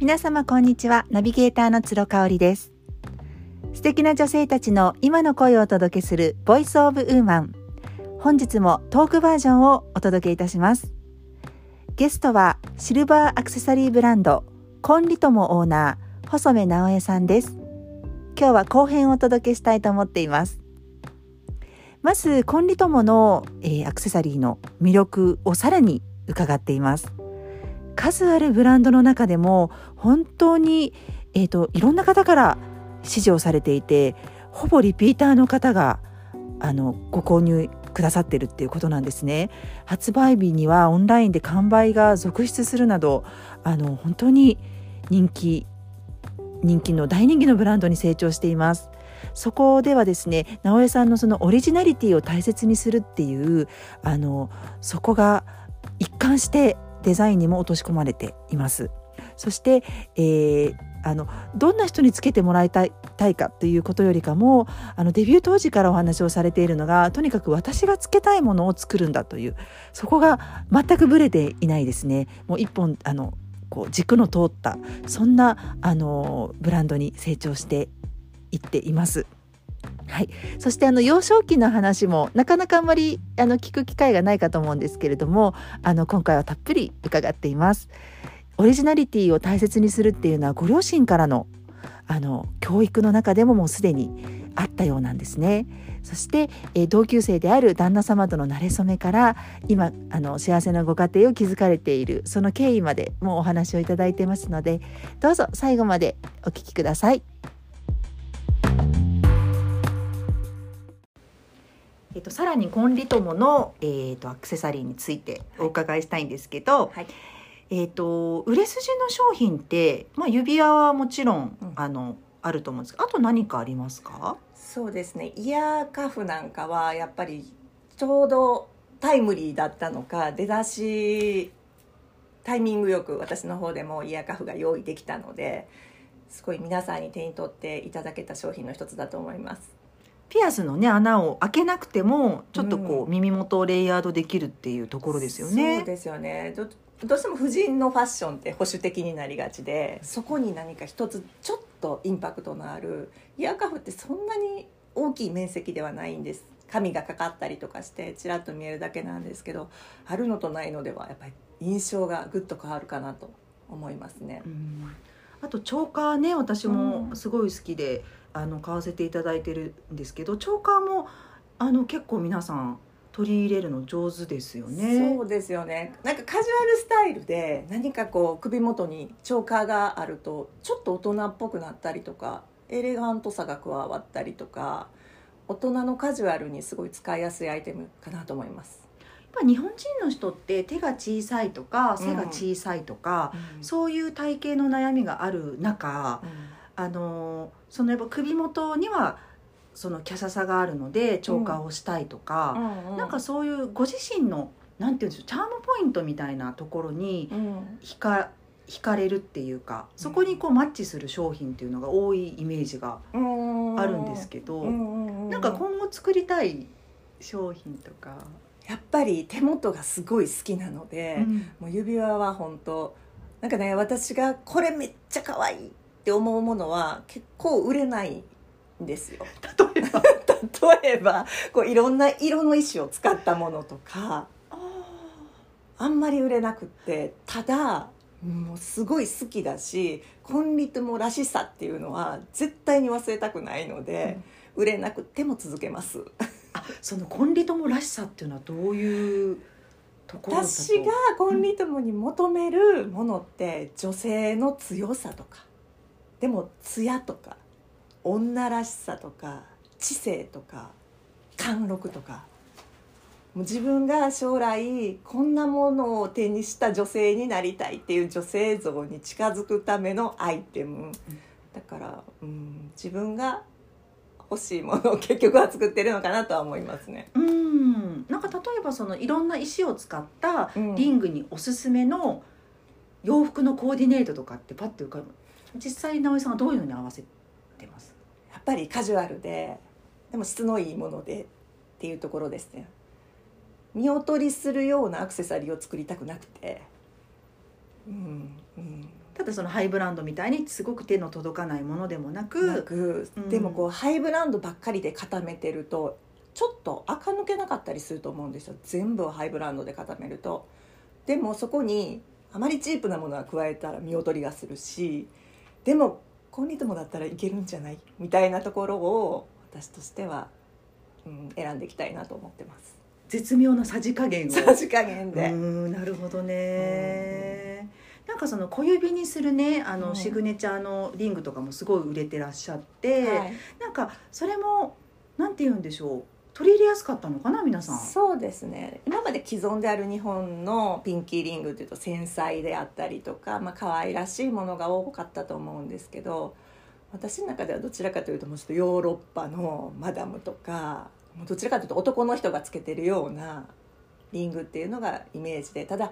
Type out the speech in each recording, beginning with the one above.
皆様こんにちは。ナビゲーターの鶴香織です。素敵な女性たちの今の声をお届けするボイスオブウーマン本日もトークバージョンをお届けいたします。ゲストはシルバーアクセサリーブランドコンリトモオーナー細目直江さんです。今日は後編をお届けしたいと思っています。まずコンリトモの、えー、アクセサリーの魅力をさらに伺っています。数あるブランドの中でも本当に、えーと、いろんな方から支持をされていてほぼリピーターの方があのご購入くださってるっていうことなんですね。発売日にはオンラインで完売が続出するなどあの本当に人気人気の大人気のブランドに成長しています。そこではですね直江さんのそのオリジナリティを大切にするっていうあのそこが一貫してデザインにも落とし込まれています。そして、えー、あのどんな人につけてもらいたいかということよりかもあのデビュー当時からお話をされているのがとにかく私がつけたいものを作るんだというそこが全くぶれていないですね。もう一本あのこう軸の通ったそんなあのブランドに成長していっています。はい、そしてあの幼少期の話もなかなかあんまりあの聞く機会がないかと思うんですけれどもあの今回はたっぷり伺っています。オリジナリティを大切にするっていうのはご両親からのあの教育の中でももうすでにあったようなんですね。そして、えー、同級生である旦那様との馴れ初めから今あの幸せなご家庭を築かれているその経緯までもうお話をいただいてますのでどうぞ最後までお聞きください。えっと、さらにコンリトモの、えーと、アクセサリーについてお伺いしたいんですけど、はい、えーと、売れ筋の商品って、まあ、指輪はもちろん、うん、あのあると思うんですけどあと何かありますか？そうですね。イヤーカフなんかはやっぱりちょうどタイムリーだったのか出だしタイミングよく私の方でもイヤーカフが用意できたのですごい皆さんに手に取っていただけた商品の一つだと思います。ピアスのね穴を開けなくてもちょっとこう、耳元をレイヤードできるっていうところですよね。そうですよねどどうしても婦人のファッションって保守的になりがちでそこに何か一つちょっとインパクトのあるイヤーカフってそんなに大きい面積ではないんです。紙がかかったりとかしてちらっと見えるだけなんですけどあるのとないのではやっぱり印象がぐっと変わるかなと思いますね。あとチョーカーね私もすごい好きで、あの買わせていただいてるんですけどチョーカーもあの結構皆さん取り入れるの上手ですよね。そうですよね。なんかカジュアルスタイルで何かこう首元にチョーカーがあるとちょっと大人っぽくなったりとかエレガントさが加わったりとか大人のカジュアルにすごい使いやすいアイテムかなと思います。やっぱ日本人の人って手が小さいとか背が小さいとか、うん、そういう体型の悩みがある中、うん、あのそのやっぱ首元にはその華奢さがあるのでチョーカーをしたいとか、うん、なんかそういうご自身のなんていうんでしょうチャームポイントみたいなところに惹か,、惹かれるっていうかそこにこうマッチする商品っていうのが多いイメージがあるんですけど、なんか今後作りたい商品とか。やっぱり手元がすごい好きなので、うん、もう指輪は本当なんかね私がこれめっちゃ可愛いって思うものは結構売れないんですよ。例えば？例えばこういろんな色の石を使ったものとかあんまり売れなくってただもうすごい好きだしコンリトモらしさっていうのは絶対に忘れたくないので、うん、売れなくても続けます。あそのコンリトモらしさっていうのはどういうところ私がコンリトモに求めるものって女性の強さとかでも艶とか女らしさとか知性とか貫禄とか。もう自分が将来こんなものを手にした女性になりたいっていう女性像に近づくためのアイテム、だから、うん、自分が欲しいものを 結局は作ってるのかなとは思いますね。うん。なんか例えばそのいろんな石を使ったリングにおすすめの洋服のコーディネートとかってパッて浮かぶ。実際直井さんはどういうのに合わせてます？やっぱりカジュアルででも質のいいものでっていうところですね。見劣りするようなアクセサリーを作りたくなくて、うんうん、ただそのハイブランドみたいにすごく手の届かないものでもなくうん。でもこうハイブランドばっかりで固めてるとちょっと垢抜けなかったりすると思うんですよ。全部をハイブランドで固めると。でもそこにあまりチープなものは加えたら見劣りがするしでもコンニトモだったらいけるんじゃないみたいなところを私としては、うん、選んでいきたいなと思ってます。絶妙なさじ加減を。さじ加減うで、んなるほどね、なんかその小指にするねあの、うんシグネチャーのリングとかもすごい売れてらっしゃって、はい。なんかそれもなんて言うんでしょう取り入れやすかったのかな皆さん。そうですね。今まで既存である日本のピンキーリングっていうと繊細であったりとか、まあ可愛らしいものが多かったと思うんですけど私の中ではどちらかというともうちょっとヨーロッパのマダムとかどちらかというと男の人がつけてるようなリングっていうのがイメージでただ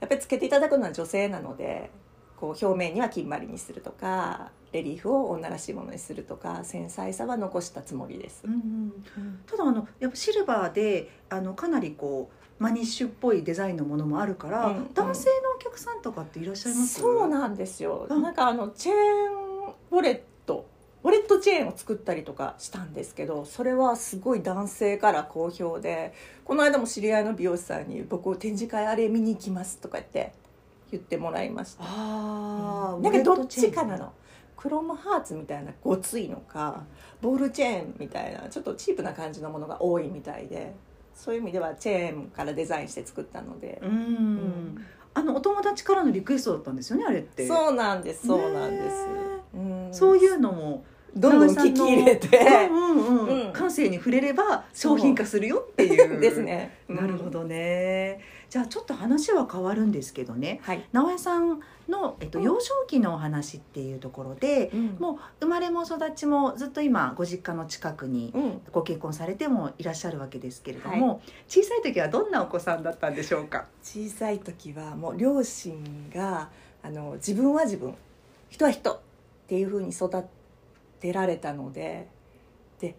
やっぱりつけていただくのは女性なのでこう表面には金針にするとかレリーフを女らしいものにするとか繊細さは残したつもりです。う。んうんただあのやっぱシルバーであのかなりこうマニッシュっぽいデザインのものもあるから、うん男性のお客さんとかっていらっしゃいます？そうなんですよ、うん。なんかあのチェーンウォレットウォレットチェーンを作ったりとかしたんですけどそれはすごい男性から好評でこの間も知り合いの美容師さんに「僕展示会あれ見に行きます」とか言って言ってもらいました。ああ、なんかどっちかなのクロムハーツみたいなごついのかボールチェーンみたいなちょっとチープな感じのものが多いみたいでそういう意味ではチェーンからデザインして作ったので。う、ん、ん。あのお友達からのリクエストだったんですよねあれって。そうなんですそうなんです。ね、うん。そういうのもどんどん聞き入れて、うんうんうん。うん。感性に触れれば商品化するよっていう。ですね。なるほどね。じゃあちょっと話は変わるんですけどね。はい。直江さんの、えっと、うん。幼少期のお話っていうところで、もう生まれも育ちもずっと今ご実家の近くにうん、ご結婚されてもいらっしゃるわけですけれども、小さい時はどんなお子さんだったんでしょうか？小さい時はもう両親があの自分は自分、人は人っていう風に育てられたので、で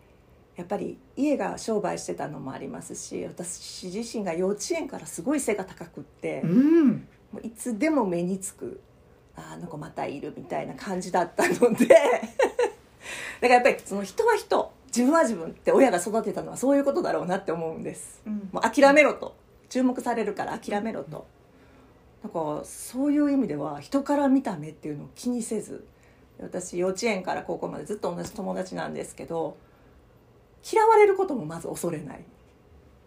やっぱり家が商売してたのもありますし、私自身が幼稚園からすごい背が高くって、ん。もういつでも目につくああの子またいるみたいな感じだったので だからやっぱりその人は人自分は自分って親が育てたのはそういうことだろうなって思うんです。うん。もう諦めろと。注目されるから諦めろと。なんかそういう意味では人から見た目っていうのを気にせず私幼稚園から高校までずっと同じ友達なんですけど嫌われることもまず恐れない。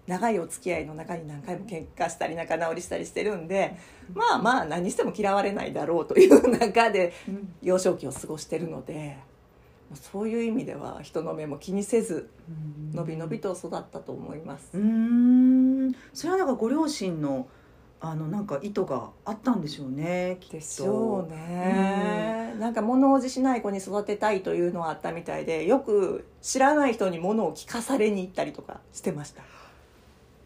長いお付き合いの中に何回も喧嘩したり仲直りしたりしてるんでまあまあ何しても嫌われないだろうという中でうん幼少期を過ごしてるのでそういう意味では人の目も気にせずのびのびと育ったと思います。う。ーん。それはなんかご両親のあのなんか意図があったんでしょうねきっとでしょうね、なんか物おじしない子に育てたいというのはあったみたいでよく知らない人に物を聞かされに行ったりとかしてました。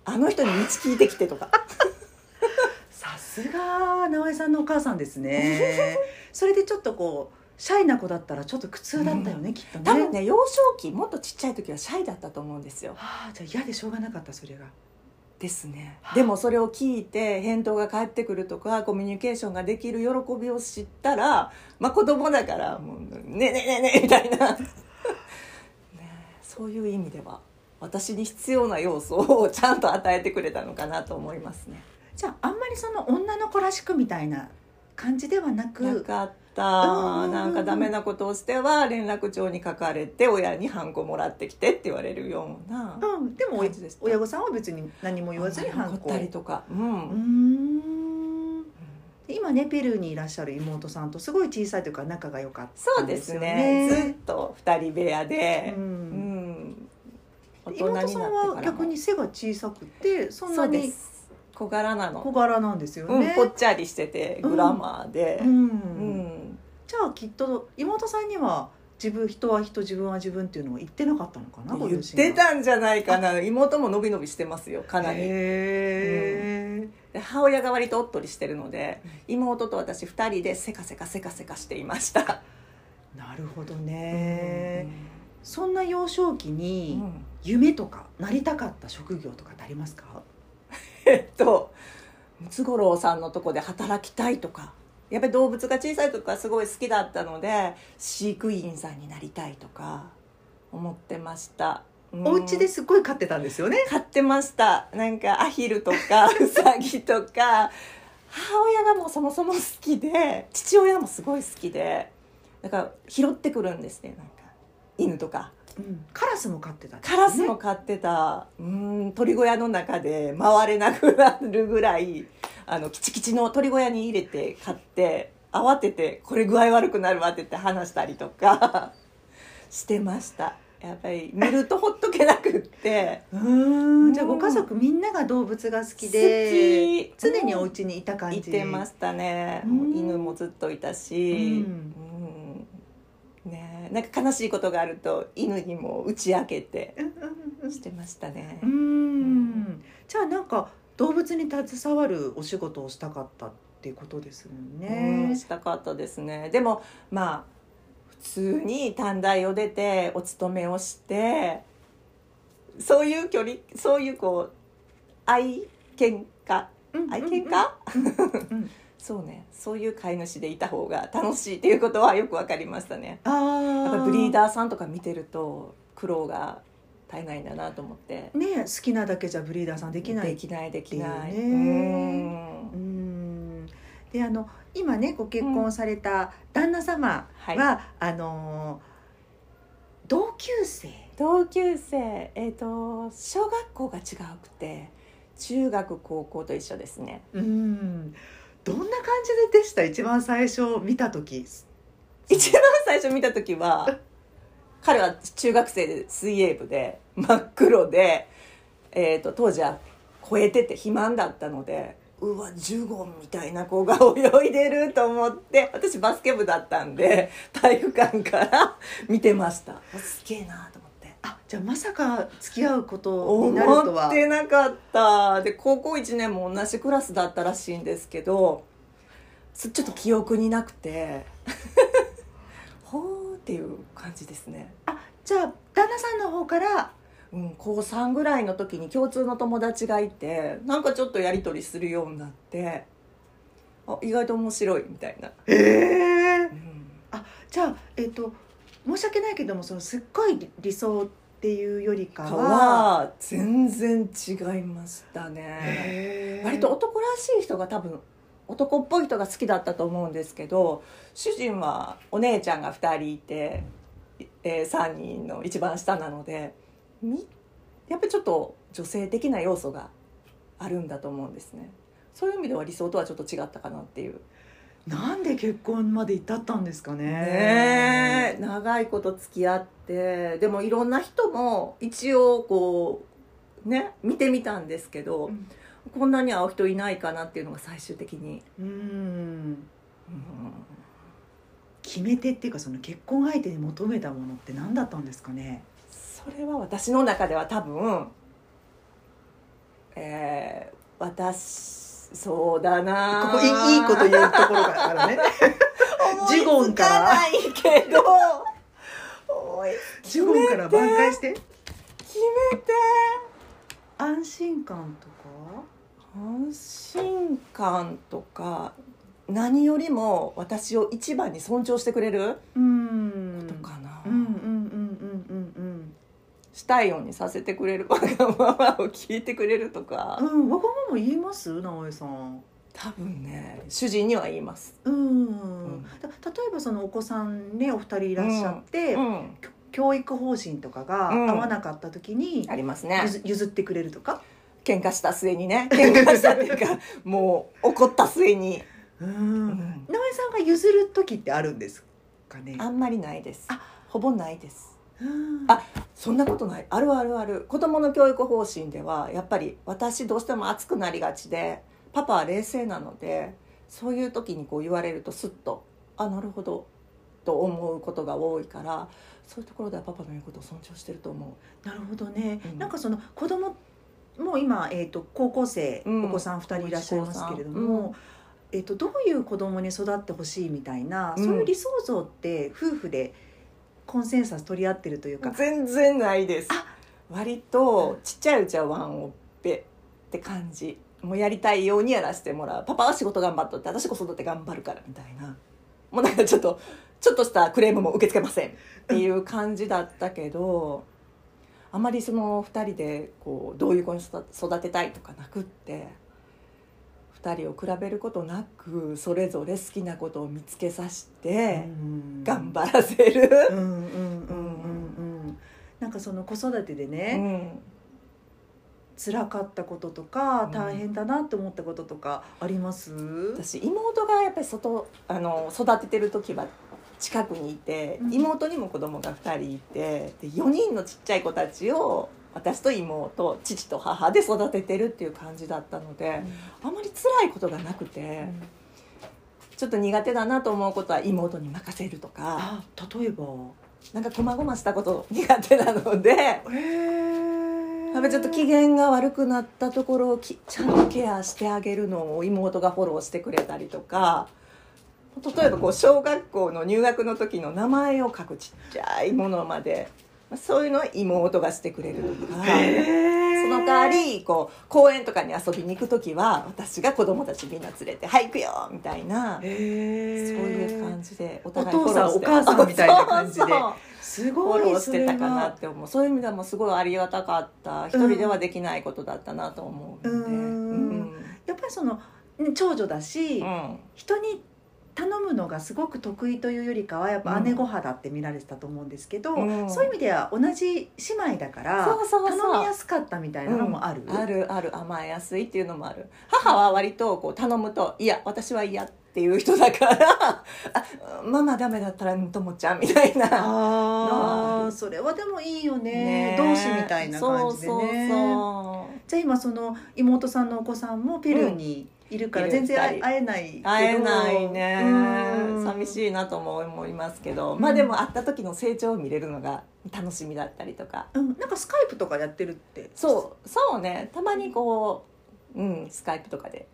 あの人に道聞いてきてとか。さすが直江さんのお母さんですね。それでちょっとこうシャイな子だったらちょっと苦痛だったよね、きっとね。多分ね幼少期もっとちっちゃい時はシャイだったと思うんですよ。はあじゃあ嫌でしょうがなかったそれがですね。でもそれを聞いて返答が返ってくるとかコミュニケーションができる喜びを知ったらまあ子供だからもう「ねえねえねえねえ」みたいな。ねえそういう意味では私に必要な要素をちゃんと与えてくれたのかなと思いますね。じゃああんまりその女の子らしくみたいな感じではなくなかった。うん。なんかダメなことをしては連絡帳に書かれて親にハンコもらってきてって言われるようなうん、でも親御さんは別に何も言わずに反抗怒ったりとか、うん。今ねペルーにいらっしゃる妹さんとすごい小さい時から仲が良かったそうですね。ずっと二人部屋で、ううん。ん大人妹さんは逆に背が小さくてそんそなにうです。小柄なの、小柄なんですようん、ね、ぽっちゃりしててグラマーで。うん。うん、じゃあきっと妹さんには自分人は人自分は自分っていうのを言ってなかったのかなご言ってたんじゃないかな。妹も伸び伸びしてますよかなり。へで母親が割とおっとりしてるので妹と私2人でせかせかせかせかしていました、ーなるほどね、そんな幼少期うにん。夢とかなりたかった職業とかってありますか？えっとムツゴロウさんのとこで働きたいとかやっぱり動物が小さい時からすごい好きだったので飼育員さんになりたいとか思ってました、うん。お家ですごい飼ってたんですよね？飼ってました。なんかアヒルとか ウサギとか母親がもうそもそも好きで父親もすごい好きでだから拾ってくるんですねなんか。犬とか。うん。カラスも飼ってたんですカラスも飼ってた。うん。鳥小屋の中で回れなくなるぐらいあのキチキチの鳥小屋に入れて飼って慌ててこれ具合悪くなるわって言って話したりとか してました。やっぱり見るとほっとけなくって。うーん。じゃあご家族みんなが動物が好きで好き。常にお家にいた感じ。いてましたね。犬もずっといたし、うん。うん。ね。えなんか悲しいことがあると犬にも打ち明けてしてましたね。うん。うん。じゃあなんか動物に携わるお仕事をしたかったっていうことですもんうんね。したかったですね。でもまあ普通に短大を出てお勤めをしてそういう距離そういうこう愛犬家うん愛犬家、うんそうね。そういう飼い主でいた方が楽しいっていうことはよく分かりましたね。あやっぱあブリーダーさんとか見てると苦労が絶えないんだなと思って。ね好きなだけじゃブリーダーさんできない。できないできない、うね。うん。うん。であの今ねご結婚された旦那様は、はい。あの同級生？同級生。えっ、と小学校が違うくて中学高校と一緒ですね。うん。どんな感じでした？一番最初見た時。一番最初見た時は彼は中学生で水泳部で真っ黒で、えー、と当時は超えてて肥満だったのでうわジュゴンみたいな子が泳いでると思って私バスケ部だったんで体育館から見てました。あすげえなと思って。あじゃあまさか付き合うことになると思はってなかった。で高校1年も同じクラスだったらしいんですけどすちょっと記憶になくてっていう感じですね、じゃあ旦那さんの方からうん、高3ぐらいの時に共通の友達がいてなんかちょっとやり取りするようになってあ意外と面白いみたいな、へえうん。じゃあえっ、と申し訳ないけどもそのすっごい理想っていうよりかかはは全然違いましたね。割と男らしい人が多分男っぽい人が好きだったと思うんですけど主人はお姉ちゃんが2人いて、えー3人の一番下なのでみやっぱりちょっと女性的な要素があるんだと思うんですね。そういう意味では理想とはちょっと違ったかなっていう。なんで結婚まで至ったんですかね。長いこと付き合ってでもいろんな人も一応こうね見てみたんですけど、うんこんなに会う人いないかなっていうのが最終的に、うん。うん決め手っていうかその結婚相手に求めたものって何だったんですかね？それは私の中では多分えー、私そうだな。ここいいいいこと言うところからね。ジュゴンからないけど。ジュゴンから挽回して。決めて安心感とか？安心感とか何よりも私を一番に尊重してくれるうんとかな、うん。うんうんうんうんしたいようにさせてくれるわがままを聞いてくれるとか、うんうんわがまま言います？直江さん。多分ね主人には言います、うん、ん。た例えばそのお子さんねお二人いらっしゃって、うん、きょ教育方針とかがうん。合わなかった時にありますね。譲譲ってくれるとか、喧嘩した末にね。喧嘩したっていうか もう怒った末に、うん。うん。直江さんが譲る時ってあるんですかね？あんまりないです。あ。ほぼないです。うん。あそんなことない。あるあるある。子供の教育方針ではやっぱり私どうしても熱くなりがちでパパは冷静なのでそういう時にこう言われるとスッとあなるほど。と思うことが多いからそういうところではパパの言うことを尊重してると思なるほどね、うん。なんかその子供もう今、えー、と高校生、うんお子さん2人いらっしゃいますけれどうもん、えー、とどういう子供に育ってほしいみたいな、うん。そういう理想像って夫婦でコンセンサス取り合ってるといううか、全然ないです。あ割とちっちゃいうちはワンオペって感じ。もうやりたいようにやらせてもらう。パパは仕事頑張っとって私子育て頑張るからみたいな。もうなんかちょっとちょっとしたクレームも受け付けませんっていう感じだったけどあまりその2人でこうどういう子に育育てたいとかなくって2人を比べることなくそれぞれ好きなことを見つけさせて頑張らせる。うんうんうんうんうん。なんかその子育てでうね、ん。辛かったこととかうん大変だなって思ったこととかあります、私妹がやっぱり外あの育ててる時は近くにいて、うん。妹にも子供が2人いてで4人のちっちゃい子たちを私と妹父と母で育ててるっていう感じだったので、あまり辛いことがなくて、ちょっと苦手だなと思うことは妹に任せるとか。あ例えば？なんか細々したこと苦手なのでちょっと機嫌が悪くなったところをきちゃんとケアしてあげるのを妹がフォローしてくれたりとか例えばこう小学校の入学の時の名前を書くちっちゃいものまでまあそういうのを妹がしてくれるとか。その代わりこう公園とかに遊びに行く時は私が子供たちみんな連れて「はい行くよ!」みたいなそういう感じでお互いお父さんお母さんみたいな感じで。そうそう。すフォロごいーしてたかなっそて思う。そういう意味でもすごいありがたかった。一人ではできないことだったなと思うので。うん。うん。やっぱりそのね長女だし、うん。人に頼むのがすごく得意というよりかはやっぱ姉御肌って見られてたと思うんですけど、うん。そういう意味では同じ姉妹だから頼みやすかったみたいなのもある、うん。あるある。甘えやすいっていうのもある。母は割とこう頼むと「いや私は嫌」っていう人だから「あママダメだったらうんともちゃん」みたいなああそれはでもいいよね。ね。同志みたいな感じでね。そうそうそう。じゃあ今その妹さんのお子さんもペルーにいるから全然会えない会えないね。うん。寂しいなとも思いますけど、まあでも会った時の成長を見れるのが楽しみだったりとか。うん、なんかスカイプとかやってるって。そう。そうね。たまにこううん。スカイプとかで。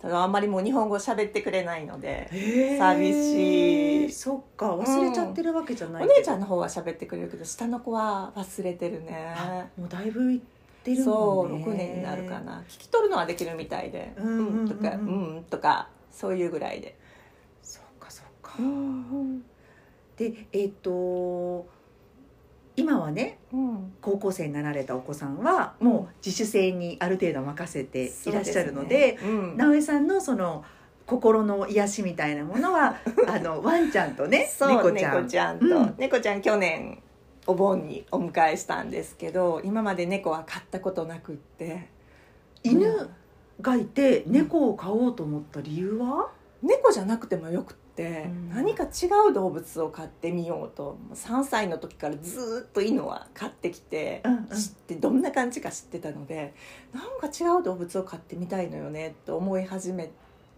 ただあんまりもう日本語喋ってくれないので寂しい。そっか。忘れちゃってるわけじゃないお姉ちゃんの方は喋ってくれるけど下の子は忘れてるね。あもうだいぶいってるそうもんね。6年になるかな。聞き取るのはできるみたいで「うんうんうんうん。とか「うん」とかそういうぐらいで。そっかそっか、うんでえっ、と今はねうん。高校生になられたお子さんはもう自主性にある程度任せていらっしゃるのでそうすねうん。直江さんのその心の癒しみたいなものは あのワンちゃんとねそう猫ちゃん。猫ちゃんと、うん。猫ちゃん去年お盆にお迎えしたんですけど今まで猫は飼ったことなくって。犬うん。がいて猫を飼おうと思った理由は、猫じゃなくてもよくって、うん。何か違う動物を飼ってみようと。3歳の時からずーっと犬は飼ってきて、うんうん。知ってどんな感じか知ってたのでなんか違う動物を飼ってみたいのよねと思い始め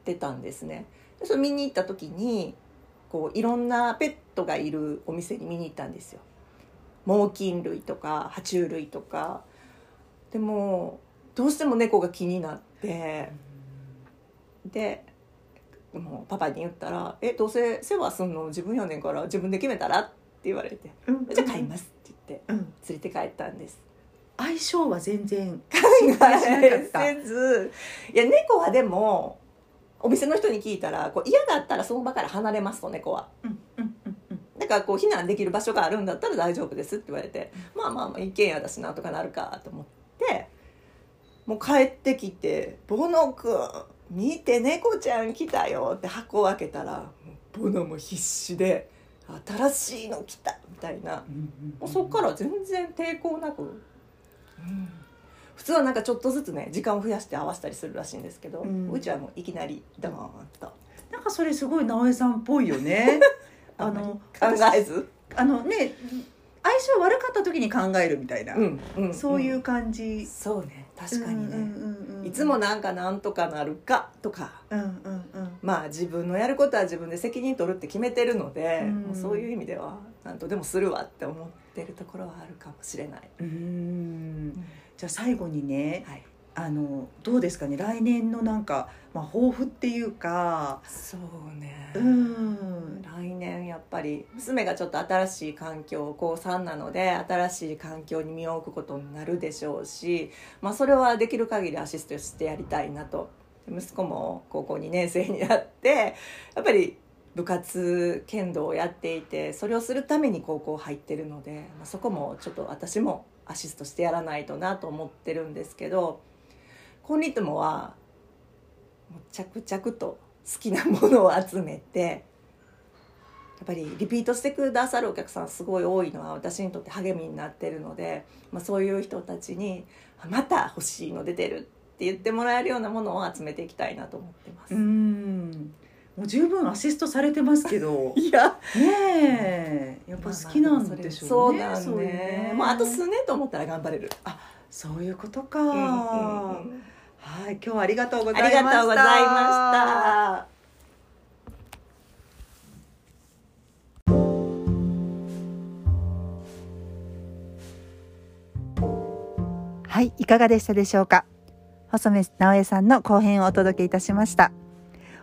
てたんですね。でそれ見に行った時にこういろんなペットがいるお店に見に行ったんですよ。猛禽類とか爬虫類とか。でもどうしても猫が気になって。でもうパパに言ったら「えどうせ世話すんの自分やねんから自分で決めたら?」って言われて。うん「じゃあ買います」って言ってうん。連れて帰ったんです。相性は全然考えせず。いや猫はでもお店の人に聞いたらこう嫌だったらその場から離れますと猫は。うんだからこう避難できる場所があるんだったら大丈夫ですって言われてまあまあまあ一軒家だしなんとかなるかと思ってもう帰ってきて「ボノくん見て猫ちゃん来たよ」って箱を開けたらボノも必死で「新しいの来た」みたいな。もうそっから全然抵抗なく、うん。普通はなんかちょっとずつね時間を増やして合わせたりするらしいんですけど、ううんちはもういきなりドーンと。なんかそれすごい直江さんっぽいよね あの考えず、あのね相性悪かった時に考えるみたいな、うんうんそういう感じ、そうね確かにね、うんうんうんうん。いつもなんかなんとかなるかとか。うんうんうん。まあ自分のやることは自分で責任取るって決めてるので、うん。もうそういう意味ではなんとでもするわって思ってるところはあるかもしれない、うーん。じゃあ最後にねはい、あのどうですかね。来年のなんか、まあ、抱負っていうか。そうね、うん。来年やっぱり娘がちょっと新しい環境高3なので新しい環境に身を置くことになるでしょうし、まあ、それはできる限りアシストしてやりたいなと。息子も高校2年生になってやっぱり部活剣道をやっていてそれをするために高校入ってるので、まあ、そこもちょっと私もアシストしてやらないとなと思ってるんですけどコンリットモは着々と好きなものを集めてやっぱりリピートしてくださるお客さんすごい多いのは私にとって励みになってるので、まあ、そういう人たちに「また欲しいの出てる」って言ってもらえるようなものを集めていきたいなと思ってます。うん。もう十分アシストされてますけど。いや。ねえ。やっぱ好きなんでしょうね、まあ、そうなんね。まあ、あと数年と思ったら頑張れる。あそういうことか、うんうんうんはい、今日はありがとうございました。ありがとうございました。はい、いかがでしたでしょうか？細目直江さんの後編をお届けいたしました。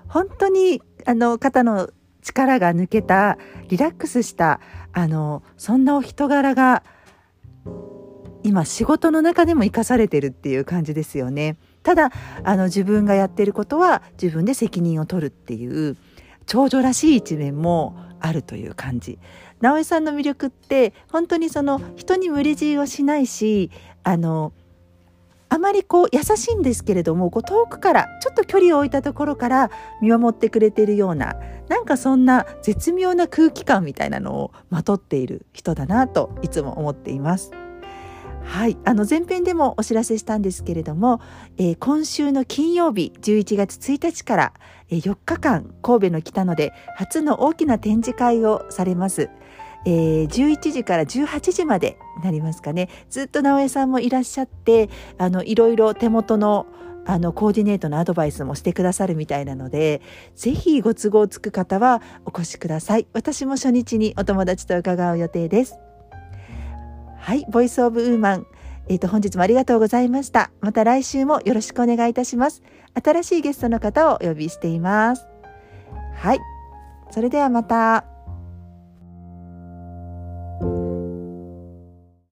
本当にあの肩の力が抜けたリラックスしたあのそんなお人柄が今仕事の中でも生かされてるっていう感じですよね。ただあの自分がやってることは自分で責任を取るっていう長女らしい一面もあるという感じ直江さんの魅力って本当にその人に無理強いをしないしあのあまりこう優しいんですけれどもこう遠くからちょっと距離を置いたところから見守ってくれているようななんかそんな絶妙な空気感みたいなのをまとっている人だなといつも思っています。はい、あの前編でもお知らせしたんですけれども、えー、今週の金曜日11月1日から、えー、4日間神戸の北野で初の大きな展示会をされます。えー、11時から18時までなりますかね。ずっと直江さんもいらっしゃってあのいろいろ手元のあのコーディネートのアドバイスもしてくださるみたいなのでぜひご都合つく方はお越しください。私も初日にお友達と伺う予定です。はい、ボイスオブウーマン。えっ、ー、と、本日もありがとうございました。また来週もよろしくお願いいたします。新しいゲストの方をお呼びしています。はい。それではまた。